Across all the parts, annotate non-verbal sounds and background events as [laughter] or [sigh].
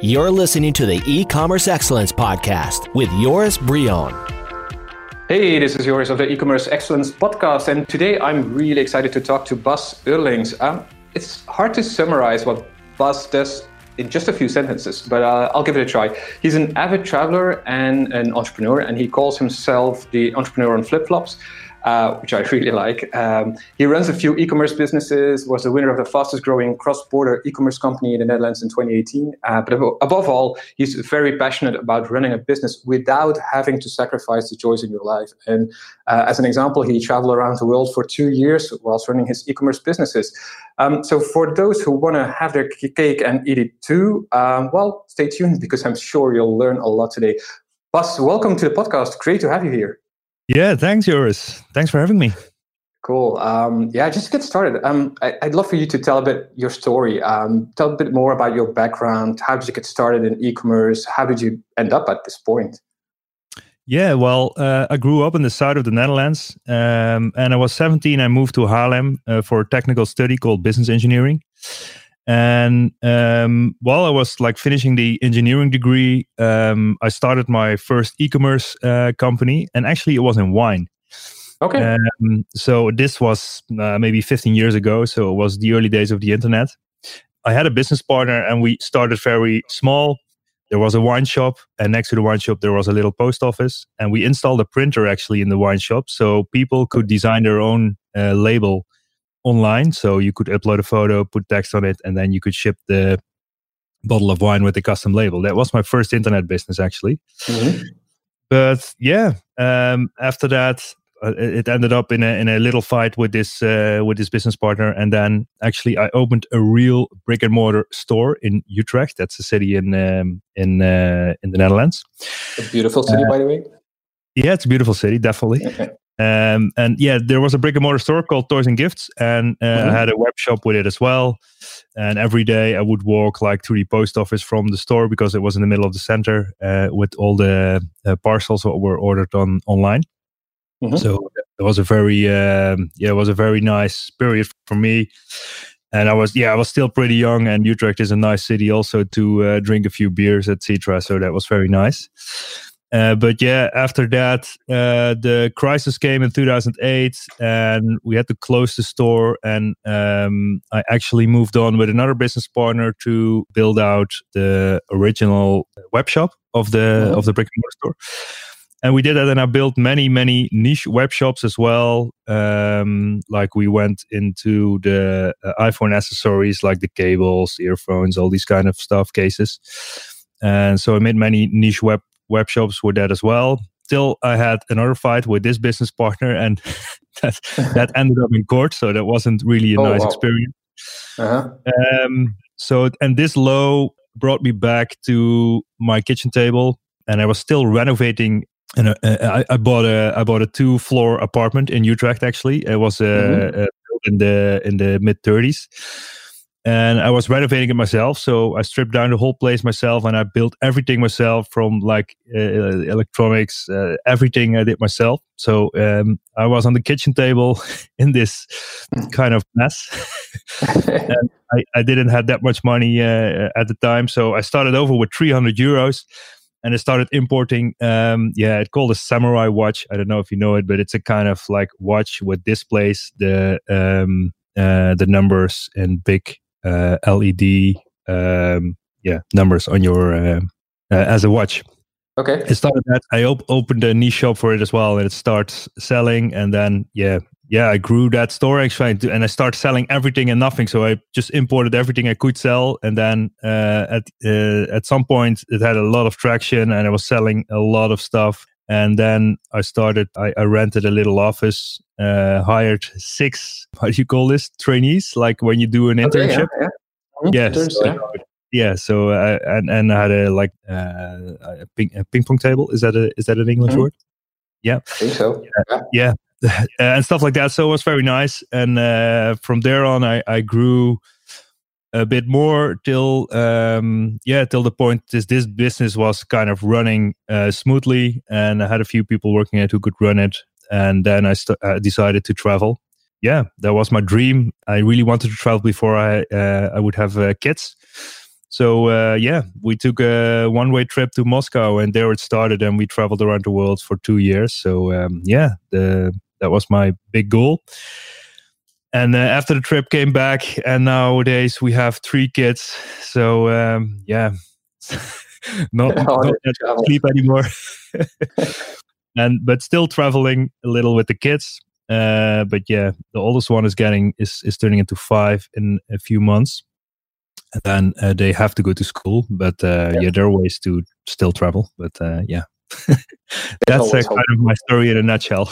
You're listening to the e commerce excellence podcast with Joris Brion. Hey, this is Joris of the e-commerce excellence podcast, and today I'm really excited to talk to Bas Eurlings. Um, it's hard to summarize what Bas does in just a few sentences, but uh, I'll give it a try. He's an avid traveler and an entrepreneur, and he calls himself the entrepreneur on flip flops uh, which I [laughs] really like. Um, he runs a few e-commerce businesses, was the winner of the fastest growing cross-border e-commerce company in the Netherlands in 2018. Uh, but above all, he's very passionate about running a business without having to sacrifice the joys in your life. And uh, as an example, he traveled around the world for two years whilst running his e-commerce businesses. Um, so for those who want to have their cake and eat it too, um, well, stay tuned because I'm sure you'll learn a lot today. Bas, welcome to the podcast. Great to have you here. Yeah, thanks, Joris. Thanks for having me. Cool. Um, yeah, just to get started, um, I, would love for you to tell a bit your story. Um, tell a bit more about your background. How did you get started in e-commerce? How did you end up at this point? Yeah, well, uh, I grew up in the south of the Netherlands, um, and I was 17. I moved to Haarlem uh, for a technical study called business engineering. And um, while I was like finishing the engineering degree, um, I started my first e-commerce uh, company, and actually it was in wine. Okay. Um, so this was uh, maybe 15 years ago. So it was the early days of the internet. I had a business partner, and we started very small. There was a wine shop, and next to the wine shop there was a little post office, and we installed a printer actually in the wine shop, so people could design their own uh, label online. So you could upload a photo, put text on it, and then you could ship the bottle of wine with the custom label. That was my first internet business, actually. Mm-hmm. But yeah, um, after that, uh, it ended up in a in a little fight with this uh, with this business partner, and then actually I opened a real brick and mortar store in Utrecht. That's a city in um, in uh, in the Netherlands. A beautiful city, uh, by the way. Yeah, it's a beautiful city, definitely. Um, and yeah, there was a brick and mortar store called Toys and Gifts, and uh, mm-hmm. I had a web shop with it as well. And every day I would walk like to the post office from the store because it was in the middle of the center uh, with all the uh, parcels that were ordered on online. Mm-hmm. So it was a very um, yeah, it was a very nice period for me. And I was yeah, I was still pretty young, and Utrecht is a nice city also to uh, drink a few beers, etc. So that was very nice. Uh, but yeah, after that, uh, the crisis came in 2008, and we had to close the store. And um, I actually moved on with another business partner to build out the original web shop of the oh. of the brick and mortar store. And we did that, and I built many, many niche web shops as well. Um, like we went into the uh, iPhone accessories, like the cables, earphones, all these kind of stuff, cases. And so I made many niche web web shops with that as well. Still, I had another fight with this business partner, and [laughs] that that ended up in court. So that wasn't really a oh, nice wow. experience. Uh-huh. Um, so, and this low brought me back to my kitchen table, and I was still renovating. And uh, I, I, bought a I bought a two floor apartment in Utrecht. Actually, it was uh, mm-hmm. uh, in the in the mid thirties and I was renovating it myself. So I stripped down the whole place myself, and I built everything myself from like uh, electronics, uh, everything I did myself. So um, I was on the kitchen table [laughs] in this kind of mess, [laughs] and I, I, didn't have that much money uh, at the time. So I started over with 300 euros. And I started importing, um, yeah, it's called a samurai watch. I don't know if you know it, but it's a kind of like watch with displays the um, uh, the numbers in big uh, LED um, yeah numbers on your uh, uh, as a watch. Okay. It started that I op- opened a niche shop for it as well, and it starts selling, and then yeah, yeah, I grew that store actually, and I started selling everything and nothing. So I just imported everything I could sell, and then uh, at uh, at some point it had a lot of traction, and I was selling a lot of stuff. And then I started. I, I rented a little office, uh, hired six. [laughs] How do you call this? Trainees, like when you do an internship. Okay, yeah, yeah. Yes. So, yeah. yeah. So uh, and and I had a like uh, a, ping, a ping pong table. Is that a is that an English mm-hmm. word? Yeah. I think so. Yeah. yeah. [laughs] and stuff like that. So it was very nice. And uh, from there on, I, I grew a bit more till um, yeah till the point is this business was kind of running uh, smoothly and I had a few people working it who could run it and then I st- decided to travel yeah that was my dream I really wanted to travel before I uh, I would have uh, kids So uh, yeah, we took a one-way trip to Moscow, and there it started, and we traveled around the world for two years. So um, yeah, the, that was my big goal. And uh, after the trip, came back, and nowadays we have three kids. So um, yeah, [laughs] not, [laughs] not sleep anymore. [laughs] and but still traveling a little with the kids. Uh, but yeah, the oldest one is getting is is turning into five in a few months, and then uh, they have to go to school. But uh, yeah. yeah. there are ways to still travel. But uh, yeah, that's uh, kind of my story in a nutshell.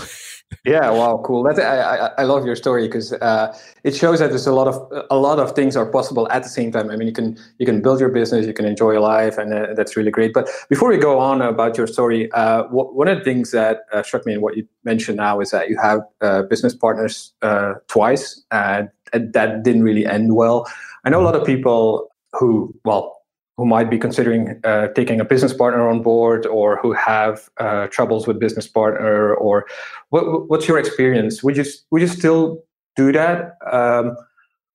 Yeah wow cool. That i i, I love your story because uh, it shows that there's a lot of a lot of things are possible at the same time. I mean you can you can build your business you can enjoy your life and uh, that's really great. But before we go on about your story uh, one of the things that uh, struck me in what you mentioned now is that you have uh, business partners uh, twice and that didn't really end well. I know a lot of people who well who might be considering uh, taking a business partner on board or who have uh, troubles with business partner or what, what's your experience? Would you would you still do that? Um,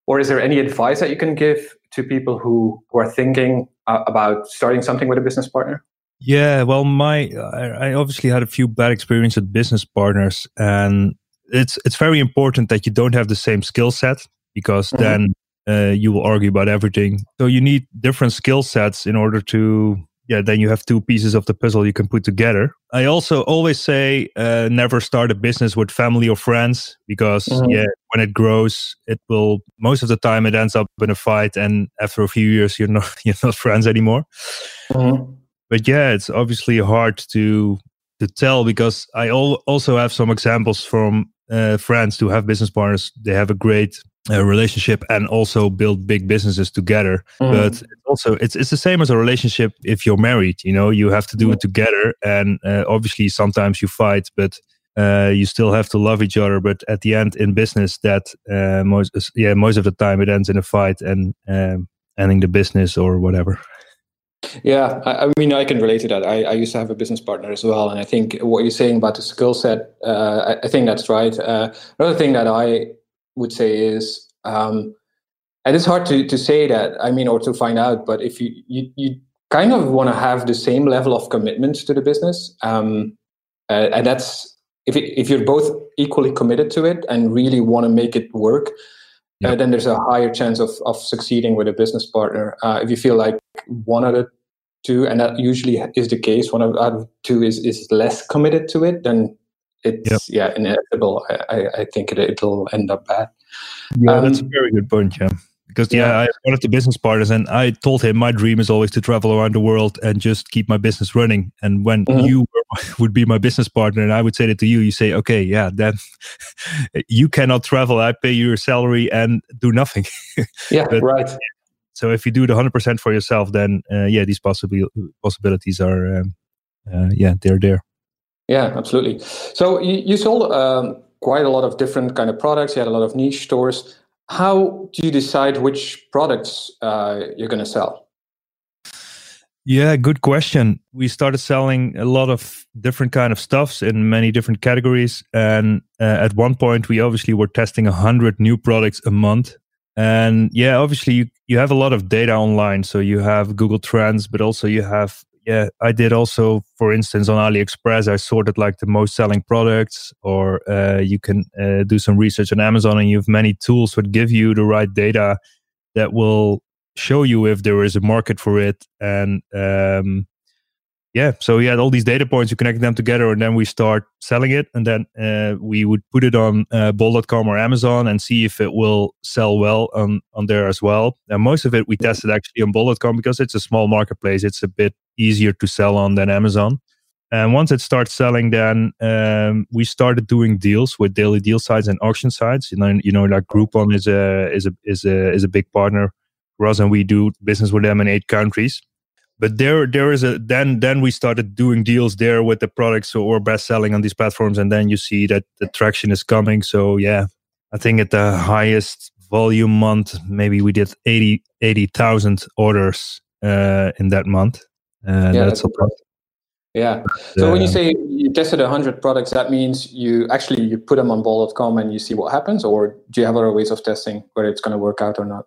or is there any advice that you can give to people who, who are thinking uh, about starting something with a business partner? Yeah well my I, I obviously had a few bad experiences with business partners and it's it's very important that you don't have the same skill set because mm-hmm. then uh, you will argue about everything. So you need different skill sets in order to, yeah, then you have two pieces of the puzzle you can put together. I also always say uh, never start a business with family or friends because, mm-hmm. yeah, when it grows, it will, most of the time it ends up in a fight. And after a few years, you're not, [laughs] you're not friends anymore. Mm-hmm. But yeah, it's obviously hard to, to tell because I al- also have some examples from uh, friends who have business partners. They have a great a relationship and also build big businesses together mm. but it's also it's, it's the same as a relationship if you're married you know you have to do it together and uh, obviously sometimes you fight but uh, you still have to love each other but at the end in business that uh, most yeah most of the time it ends in a fight and um, ending the business or whatever yeah, I, I, mean, I can relate to that. I, I, used to have a business partner as well, and I think what you're saying about the skill set, uh, I, I, think that's right. Uh, another thing that I would say is, um, and it's hard to, to say that, I mean, or to find out, but if you, you, you kind of want to have the same level of commitment to the business, um, uh, and that's, if, it, if you're both equally committed to it and really want to make it work, uh, then there's a higher chance of, of succeeding with a business partner. Uh, if you feel like one of the two, and that usually is the case, one of the two is, is less committed to it, then it's yep. yeah inevitable. I, I think it, it'll end up bad. Yeah, um, that's a very good point. Yeah, because yeah, yeah I one of the business partners, and I told him my dream is always to travel around the world and just keep my business running. And when mm-hmm. you [laughs] would be my business partner, and I would say that to you, you say, okay, yeah, then [laughs] you cannot travel. I pay you your salary and do nothing. [laughs] yeah, but, right. So if you do the hundred percent for yourself, then uh, yeah, these possible possibilities are um, uh, yeah, they're there. Yeah, absolutely. So you, you sold um, quite a lot of different kind of products. You had a lot of niche stores. How do you decide which products uh, you're going to sell? Yeah, good question. We started selling a lot of different kind of stuffs in many different categories, and uh, at one point we obviously were testing hundred new products a month. And yeah, obviously you, you have a lot of data online, so you have Google Trends, but also you have yeah, I did also, for instance, on AliExpress, I sorted like the most selling products, or uh, you can uh, do some research on Amazon, and you have many tools that give you the right data that will show you if there is a market for it. And um, yeah, so we had all these data points, you connect them together, and then we start selling it. And then uh, we would put it on uh, bol.com or Amazon and see if it will sell well on, on there as well. And most of it we tested actually on bol.com because it's a small marketplace. It's a bit easier to sell on than Amazon. And once it starts selling, then um, we started doing deals with daily deal sites and auction sites. You know, you know, like Groupon is a is a is a is a big partner for us, and we do business with them in eight countries. But there, there is a then then we started doing deals there with the products or best selling on these platforms, and then you see that the traction is coming. So yeah, I think at the highest volume month, maybe we did 80 80,000 orders uh, in that month and yeah, that's, that's a lot. Yeah. So uh, when you say you tested 100 products, that means you actually you put them on bol.com and you see what happens, or do you have other ways of testing whether it's going to work out or not?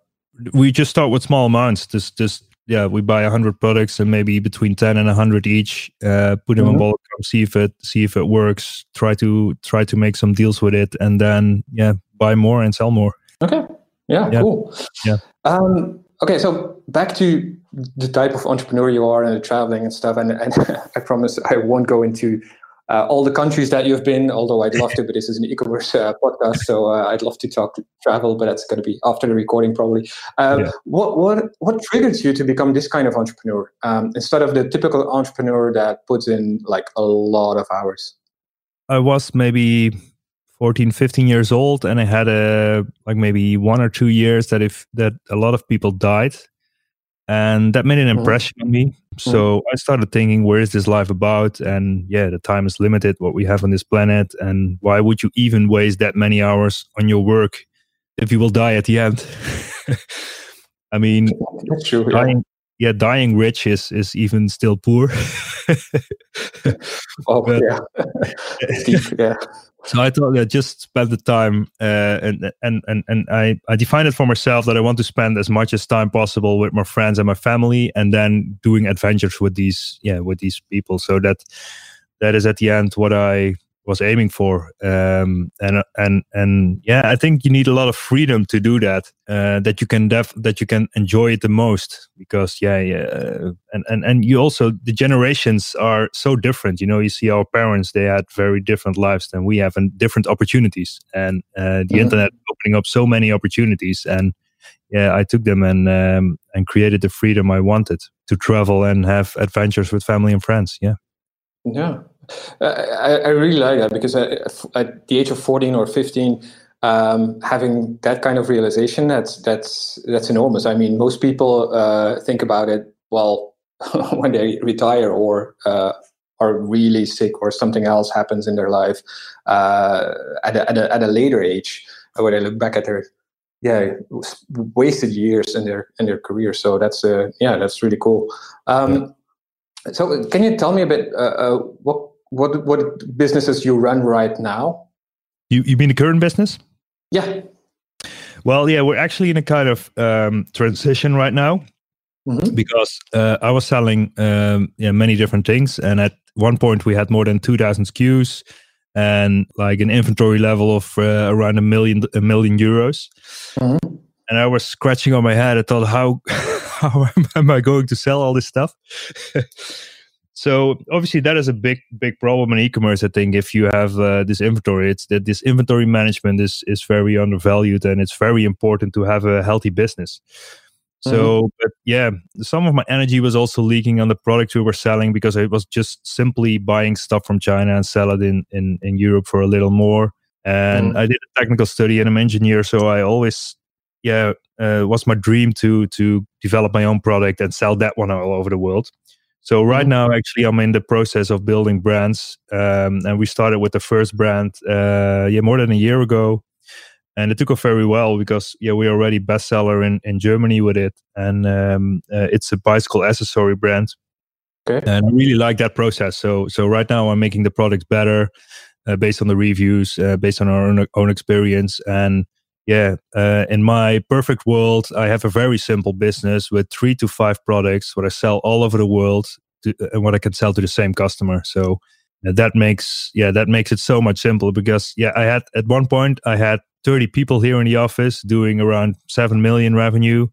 We just start with small amounts. Just just yeah, we buy hundred products and maybe between ten and hundred each. Uh, put them mm-hmm. on Bol.com, see if it see if it works. Try to try to make some deals with it, and then yeah, buy more and sell more. Okay. Yeah. yeah. Cool. Yeah. Um, okay. So back to the type of entrepreneur you are and the traveling and stuff. And, and [laughs] I promise I won't go into uh, all the countries that you've been, although I'd love to, but this is an e-commerce uh, podcast, so uh, I'd love to talk travel, but that's going to be after the recording probably. Um, yeah. What what what triggers you to become this kind of entrepreneur um, instead of the typical entrepreneur that puts in like a lot of hours? I was maybe 14, 15 years old, and I had a like maybe one or two years that if that a lot of people died and that made an mm-hmm. impression on me. So mm-hmm. i started thinking where is this life about? And yeah the time is limited what we have on this planet. And why would you even waste that many hours on your work if you will die at the end? [laughs] I mean true, dying, yeah. yeah dying rich is is even still poor. [laughs] Oh but, yeah. [laughs] Deep, yeah so I thought that just spend the time, uh, and and and and I I defined it for myself that I want to spend as much as time possible with my friends and my family, and then doing adventures with these yeah with these people. So that that is at the end what I was aiming for. Um, and and and yeah, I think you need a lot of freedom to do that. Uh, that you can def- that you can enjoy it the most because yeah, yeah, uh, and and and you also the generations are so different. You know, you see our parents; they had very different lives than we have and different opportunities. And uh, the mm-hmm. internet opening up so many opportunities and. Yeah, I took them and um, and created the freedom I wanted to travel and have adventures with family and friends. Yeah. Yeah, I, I, really like that because at the age of 14 or 15, um, having that kind of realization, that's, that's, that's enormous. I mean, most people uh, think about it, well, [laughs] when they retire or uh, are really sick or something else happens in their life uh, at, a, at, a, at a later age, when they look back at their yeah wasted years in their in their career. So that's uh yeah that's really cool. Um so can you tell me a bit uh, uh, what what what businesses you run right now? You you mean the current business? Yeah. Well, yeah, we're actually in a kind of um, transition right now mm-hmm. because uh, I was selling um, yeah many different things, and at one point we had more than two thousand SKUs and like an inventory level of uh, around a million a million euros. Mm-hmm. And I was scratching on my head. I thought, how [laughs] how am I going to sell all this stuff? [laughs] So obviously that is a big big problem in e-commerce. I think if you have uh, this inventory, it's that this inventory management is is very undervalued, and it's very important to have a healthy business. So, mm-hmm. but yeah, some of my energy was also leaking on the products we were selling because I was just simply buying stuff from China and sell it in in, in Europe for a little more. And mm-hmm. I did a technical study and I'm an engineer, so I always yeah uh, was my dream to to develop my own product and sell that one all over the world. So right mm-hmm. now, actually, I'm in the process of building brands, um, and we started with the first brand, uh, yeah, more than a year ago, and it took off very well because yeah, we're already bestseller in in Germany with it, and um, uh, it's a bicycle accessory brand. Okay. And I really like that process. So so right now, I'm making the products better uh, based on the reviews, uh, based on our own, own experience, and yeah, uh, in my perfect world, I have a very simple business with three to five products, what I sell all over the world, to, and what I can sell to the same customer. So uh, that makes yeah, that makes it so much simpler because yeah, I had at one point I had 30 people here in the office doing around seven million revenue.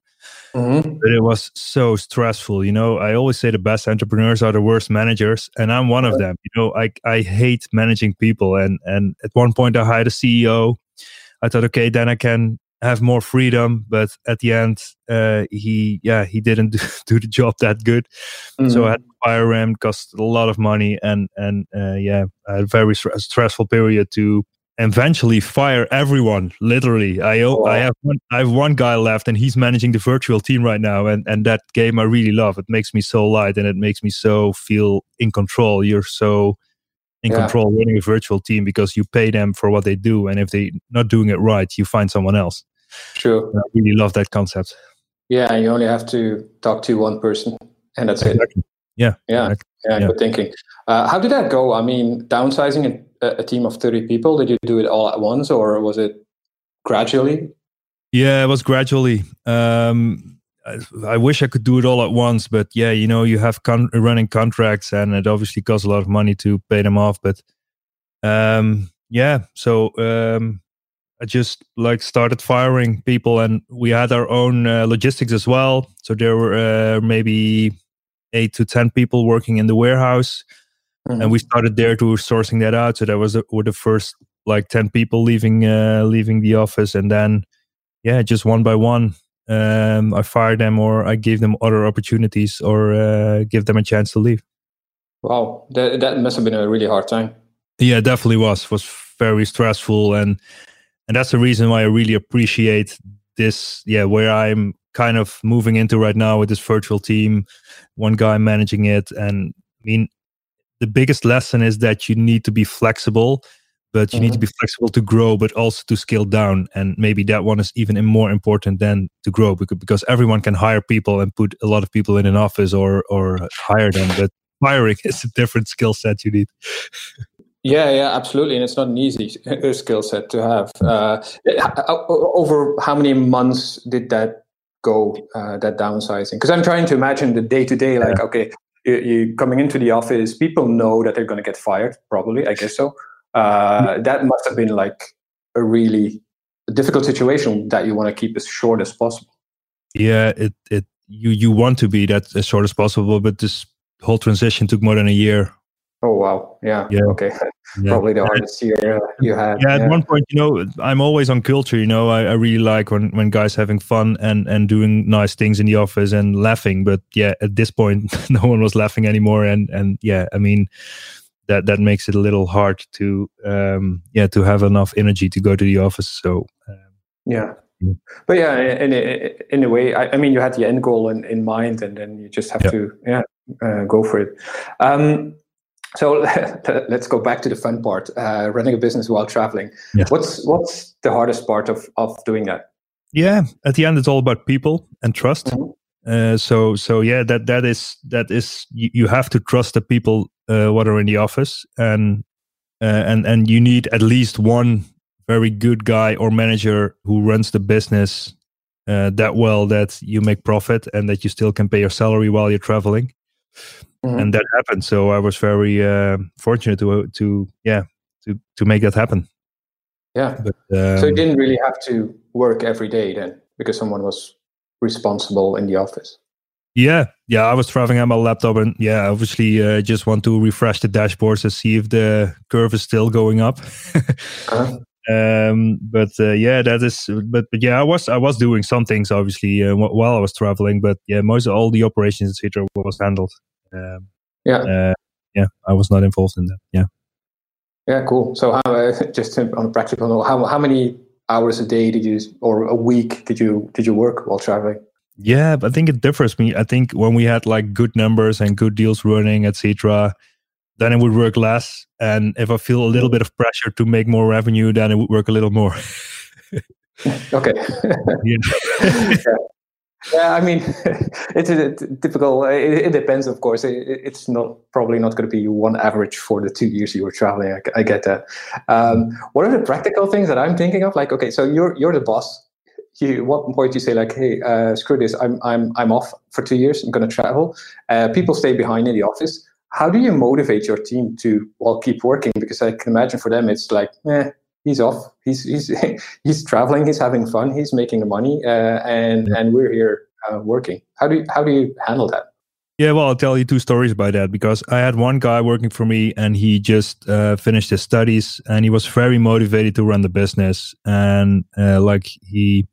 Mm-hmm. But it was so stressful. You know, I always say the best entrepreneurs are the worst managers, and I'm one of them. You know, I I hate managing people, and and at one point I hired a CEO I thought, okay, then I can have more freedom. But at the end, uh, he, yeah, he didn't [laughs] do the job that good. Mm-hmm. So I had to fire him, cost a lot of money, and and uh, yeah, a very st- stressful period to eventually fire everyone. Literally, I oh, I have one, I have one guy left, and he's managing the virtual team right now. And and that game I really love. It makes me so light, and it makes me so feel in control. You're so in yeah. control running a virtual team because you pay them for what they do and if they're not doing it right you find someone else true i really love that concept yeah you only have to talk to one person and that's exactly. it yeah yeah exactly. yeah, yeah. good thinking uh, how did that go i mean downsizing a, a team of 30 people did you do it all at once or was it gradually yeah it was gradually um, I, I, wish I could do it all at once, but yeah, you know, you have con- running contracts, and it obviously costs a lot of money to pay them off. But um, yeah, so um, I just like started firing people, and we had our own uh, logistics as well. So there were uh, maybe eight to ten people working in the warehouse, mm-hmm. and we started there to sourcing that out. So that was the, were the first like ten people leaving uh, leaving the office, and then yeah, just one by one um, I fire them or I give them other opportunities or uh, give them a chance to leave. Wow, that that must have been a really hard time. Yeah, definitely was was very stressful and and that's the reason why I really appreciate this. Yeah, where I'm kind of moving into right now with this virtual team, one guy managing it, and I mean the biggest lesson is that you need to be flexible but you mm-hmm. need to mm-hmm. be flexible to grow but also to scale down and maybe that one is even more important than to grow because everyone can hire people and put a lot of people in an office or or hire them but hiring [laughs] is a different skill set you need yeah yeah absolutely and it's not an easy [laughs] skill set to have uh, over how many months did that go uh, that downsizing because i'm trying to imagine the day to day like yeah. okay you, you coming into the office people know that they're going to get fired probably i guess so uh, that must have been like a really difficult situation that you want to keep as short as possible. Yeah, it it you you want to be that as short as possible, but this whole transition took more than a year. Oh wow! Yeah. Yeah. Okay. [laughs] Yeah. Probably the hardest year you had. Yeah, yeah, At one point, you know, I'm always on culture. You know, I, I really like when when guys having fun and and doing nice things in the office and laughing. But yeah, at this point, [laughs] no one was laughing anymore. And and yeah, I mean, that that makes it a little hard to um, yeah to have enough energy to go to the office. So um, yeah. But yeah, in a, in a way, I, I, mean, you had the end goal in, in mind, and then you just have to yeah uh, go for it. Um, so [laughs] let's go back to the fun part: uh, running a business while traveling. What's what's the hardest part of of doing that? Yeah, at the end, it's all about people and trust. Mm-hmm. Uh, so so yeah, that that is that is you, you have to trust the people uh, what are in the office, and uh, and and you need at least one very good guy or manager who runs the business uh, that well that you make profit and that you still can pay your salary while you're traveling. Mm-hmm. And that happened. So I was very uh, fortunate to to yeah to to make that happen. Yeah. But, um, so you didn't really have to work every day then because someone was responsible in the office. Yeah, yeah. I was traveling on my laptop, and yeah, obviously, uh, just want to refresh the dashboards to see if the curve is still going up. uh-huh. [laughs] um, but uh, yeah, that is. But but yeah, I was I was doing some things obviously uh, while I was traveling, but yeah, most of all the operations etc. was handled. Um, yeah, uh, yeah. I was not involved in that. Yeah. Yeah, cool. So, how, uh, [laughs] just on a practical note, how how many hours a day did you or a week did you did you work while traveling? Yeah, I think it differs. Me, I think when we had like good numbers and good deals running, etc., then it would work less. And if I feel a little bit of pressure to make more revenue, then it would work a little more. [laughs] okay. yeah. [laughs] yeah. I mean, [laughs] it's a, typical. It, it, depends, of course. It, it's not probably not going to be one average for the two years you were traveling. I, I get that. Um, what are the practical things that I'm thinking of? Like, okay, so you're you're the boss you what point you say like hey uh, screw this i'm i'm i'm off for two years i'm going to travel uh, people stay behind in the office how do you motivate your team to well keep working because i can imagine for them it's like eh, he's off he's he's [laughs] he's traveling he's having fun he's making the money uh, and yeah. and we're here uh, working how do you how do you handle that yeah, well, I'll tell you two stories about that because I had one guy working for me and he just uh, finished his studies and he was very motivated to run the business. And uh, like he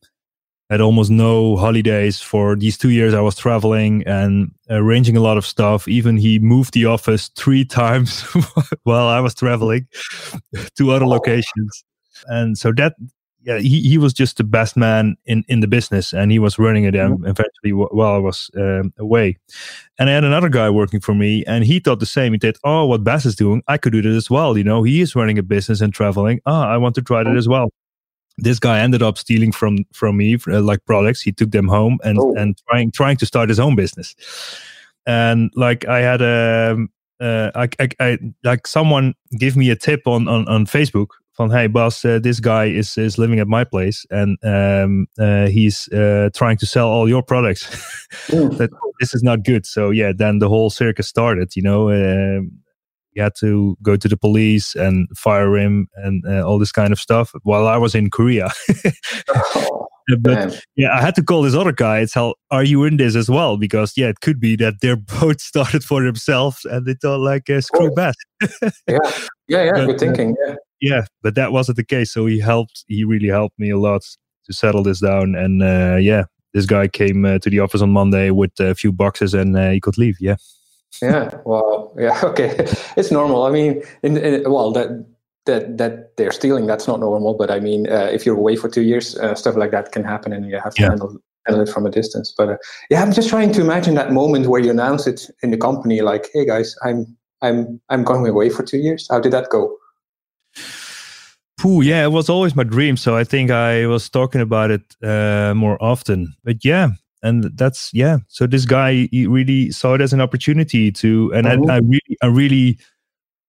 had almost no holidays for these two years I was traveling and arranging a lot of stuff. Even he moved the office three [laughs] times [laughs] while I was traveling [laughs] to other locations. And so that, yeah, he, he was just the best man in, in the business and he was running it mm-hmm. eventually while I was um, away. And I had another guy working for me and he thought the same. He said, Oh, what Bas is doing, I could do that as well. You know, he is running a business and traveling. Ah, oh, I want to try that oh. as well this guy ended up stealing from from me uh, like products he took them home and oh. and trying trying to start his own business and like i had a um, uh, I, I, I, like someone give me a tip on, on on facebook Van hey, boss, uh, this guy is is living at my place, and um, uh, he's uh, trying to sell all your products. mm. [laughs] that this is not good. So yeah, then the whole circus started. You know, you had to go to the police and fire him and uh, all this kind of stuff. While I was in Korea. [laughs] oh, but man. yeah, I had to call this other guy and tell, "Are you in this as well?" Because yeah, it could be that they're [laughs] both started for themselves and they thought like, uh, "Screw oh. yeah, [laughs] yeah, yeah. But, good uh, thinking. Yeah yeah, but that wasn't the case. So he helped. He really helped me a lot to settle this down. And uh, yeah, this guy came uh, to the office on Monday with a few boxes, and uh, he could leave. Yeah. Yeah. Well. Yeah. [laughs] Okay. It's normal. I mean, in, in, well, that that that they're stealing. That's not normal. But I mean, uh, if you're away for two years, uh, stuff like that can happen, and you have to yeah. handle handle it from a distance. But uh, yeah, I'm just trying to imagine that moment where you announce it in the company, like, "Hey guys, I'm I'm I'm going away for two years." How did that go? Pooh, yeah, it was always my dream. So I think I was talking about it uh, more often. But yeah, and that's yeah. So this guy he really saw it as an opportunity to, and mm-hmm. I, I really, I really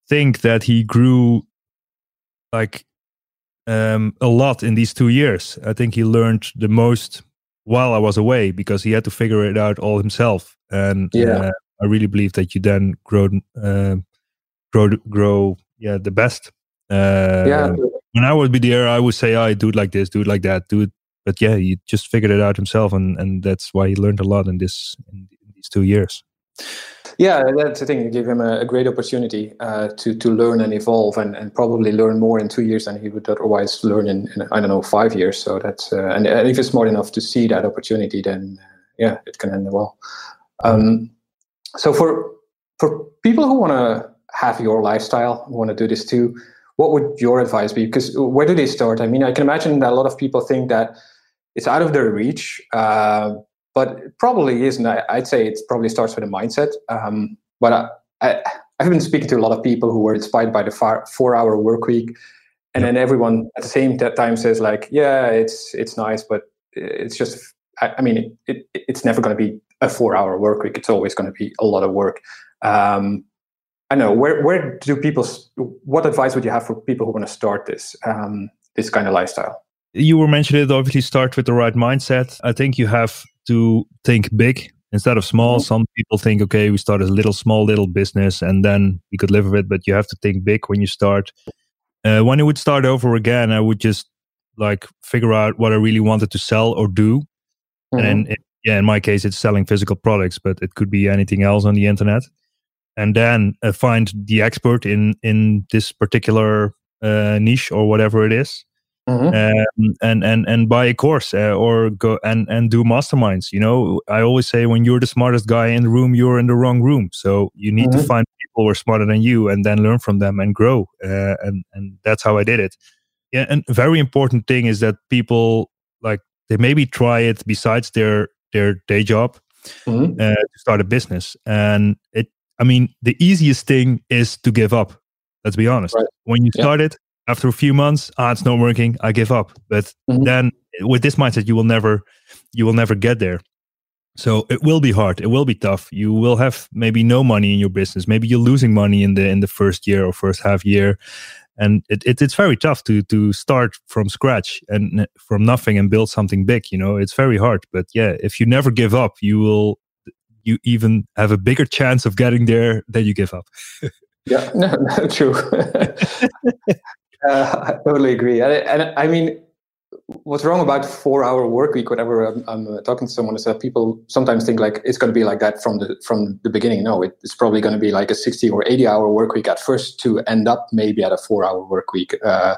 think that he grew like um, a lot in these two years. I think he learned the most while I was away because he had to figure it out all himself. And yeah, uh, I really believe that you then grow, uh, grow, grow, yeah, the best. Uh, yeah, when I would be there, I would say, "I oh, do it like this, do it like that, do it." But yeah, he just figured it out himself, and and that's why he learned a lot in this in, these two years. Yeah, that's the thing. It gave him a, a great opportunity uh, to to learn and evolve, and, and probably learn more in two years than he would otherwise learn in, in I don't know five years. So that's uh, and, and if he's smart enough to see that opportunity, then uh, yeah, it can end well. Um, so for for people who want to have your lifestyle, want to do this too, what would your advice be? Because where do they start? I mean, I can imagine that a lot of people think that it's out of their reach, uh, but it probably isn't. I, would say it probably starts with a mindset. Um, but I, have been speaking to a lot of people who were inspired by the four-hour work week, and then everyone at the same time says like, "Yeah, it's it's nice, but it's just." I, I mean, it, it, it's never going to be a four-hour work week. It's always going to be a lot of work. Um, I know where where do people? What advice would you have for people who want to start this um, this kind of lifestyle? You were mentioning it. Obviously, start with the right mindset. I think you have to think big instead of small. Mm-hmm. Some people think, okay, we start a little small little business and then we could live with it. But you have to think big when you start. Uh, when I would start over again, I would just like figure out what I really wanted to sell or do. Mm-hmm. And yeah, in my case, it's selling physical products, but it could be anything else on the internet and then uh, find the expert in in this particular uh, niche or whatever it is. Mm-hmm. Um, and and and buy a course uh, or go and and do masterminds you know i always say when you're the smartest guy in the room you're in the wrong room so you need mm-hmm. to find people who are smarter than you and then learn from them and grow uh, and and that's how i did it yeah and very important thing is that people like they maybe try it besides their their day job mm-hmm. uh, to start a business and it I mean, the easiest thing is to give up. Let's be honest. Right. When you start yeah. it, after a few months, ah, it's not working. I give up. But mm-hmm. then, with this mindset, you will never, you will never get there. So it will be hard. It will be tough. You will have maybe no money in your business. Maybe you're losing money in the in the first year or first half year, and it, it it's very tough to to start from scratch and from nothing and build something big. You know, it's very hard. But yeah, if you never give up, you will you even have a bigger chance of getting there than you give up. [laughs] yeah, [laughs] no, no true. [laughs] uh, I totally agree. And, and, I mean, what's wrong about four hour work week, whatever I'm, I'm uh, talking to someone is that people sometimes think like it's going to be like that from the, from the beginning. No, it, it's probably going to be like a 60 or 80 hour work week at first to end up maybe at a four hour work week. Uh,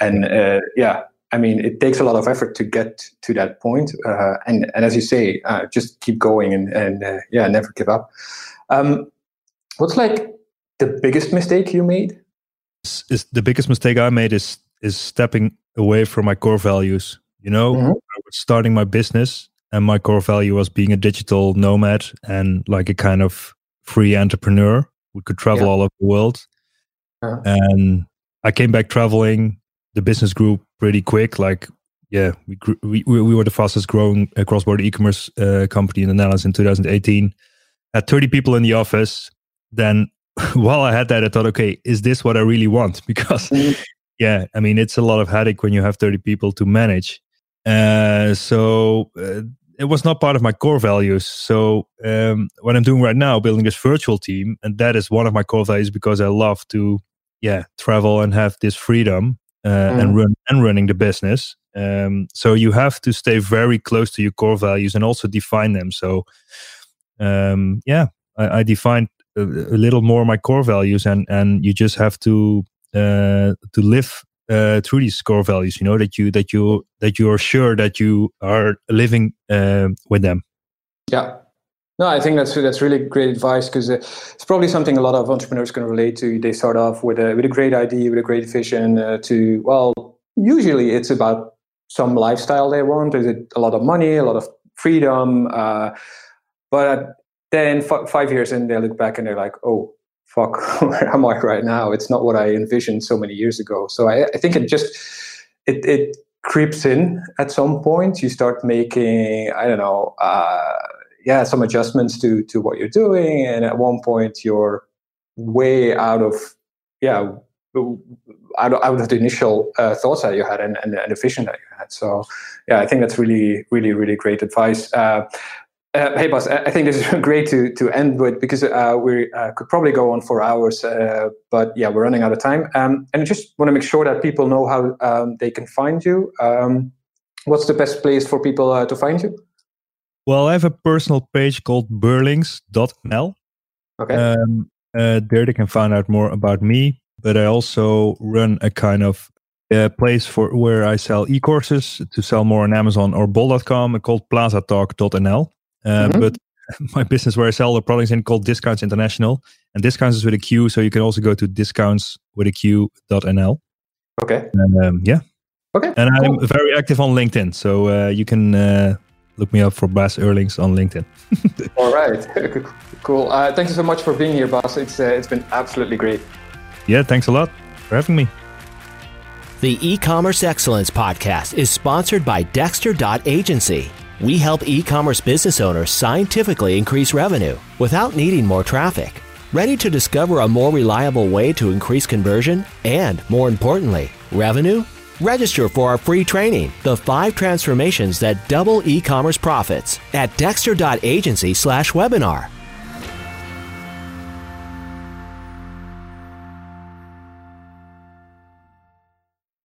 and uh, yeah, I mean, it takes a lot of effort to get to that point. Uh, and, and as you say, uh, just keep going and, and uh, yeah, never give up. Um, what's like the biggest mistake you made? Is, is, the biggest mistake I made is is stepping away from my core values. You know, mm-hmm. starting my business, and my core value was being a digital nomad and like a kind of free entrepreneur who could travel yeah. all over the world. Uh-huh. And I came back traveling. The business grew pretty quick. Like, yeah, we grew, we we were the fastest growing cross border e-commerce uh, company in the Netherlands in 2018. Had 30 people in the office. Then, [laughs] while I had that, I thought, okay, is this what I really want? [laughs] Because, mm-hmm. yeah, I mean, it's a lot of headache when you have 30 people to manage. Uh, so uh, it was not part of my core values. So um, what I'm doing right now, building this virtual team, and that is one of my core values because I love to, yeah, travel and have this freedom uh, mm. and run and running the business. Um, so you have to stay very close to your core values and also define them. So um, yeah, I, I defined a, a, little more my core values, and and you just have to uh, to live uh, through these core values. You know that you that you that you are sure that you are living uh, with them. Yeah. No, I think that's that's really great advice because uh, it's probably something a lot of entrepreneurs can relate to. They start off with a with a great idea, with a great vision. Uh, to well, usually it's about some lifestyle they want. Is it a lot of money, a lot of freedom? Uh, but then f- five years in, they look back and they're like, oh, fuck, [laughs] where am I right now? It's not what I envisioned so many years ago. So I, I think it just, it, it creeps in at some point. You start making, I don't know, uh, yeah, some adjustments to, to what you're doing. And at one point you're way out of, yeah, out of, out of the initial uh, thoughts that you had and, and, and, the vision that you had. So, yeah, I think that's really, really, really great advice. Uh, uh, hey, Bas. I think this is [laughs] great to to end with because uh, we uh, could probably go on for hours, uh, but yeah, we're running out of time. Um, and I just want to make sure that people know how um, they can find you. Um, what's the best place for people uh, to find you? Well, I have a personal page called burlings.nl. Okay. Um, uh, there they can find out more about me, but I also run a kind of a place for where I sell e-courses to sell more on Amazon or bol.com called plazatalk.nl. Uh, mm-hmm. But [laughs] my business where I sell the products in called Discounts International, and discounts is with a Q, so you can also go to discounts with a Q.nl. Okay. And um, yeah. Okay. And cool. I'm very active on LinkedIn, so uh, you can uh, look me up for Bas Eurlings on LinkedIn. [laughs] All right. [laughs] cool. Uh, thank you so much for being here, Bas. It's uh, it's been absolutely great. Yeah. Thanks a lot for having me. The e-commerce excellence podcast is sponsored by Dexter.agency we help e commerce business owners scientifically increase revenue without needing more traffic. Ready to discover a more reliable way to increase conversion and, more importantly, revenue? Register for our free training, The Five Transformations That Double E Commerce Profits, at dexter.agency slash webinar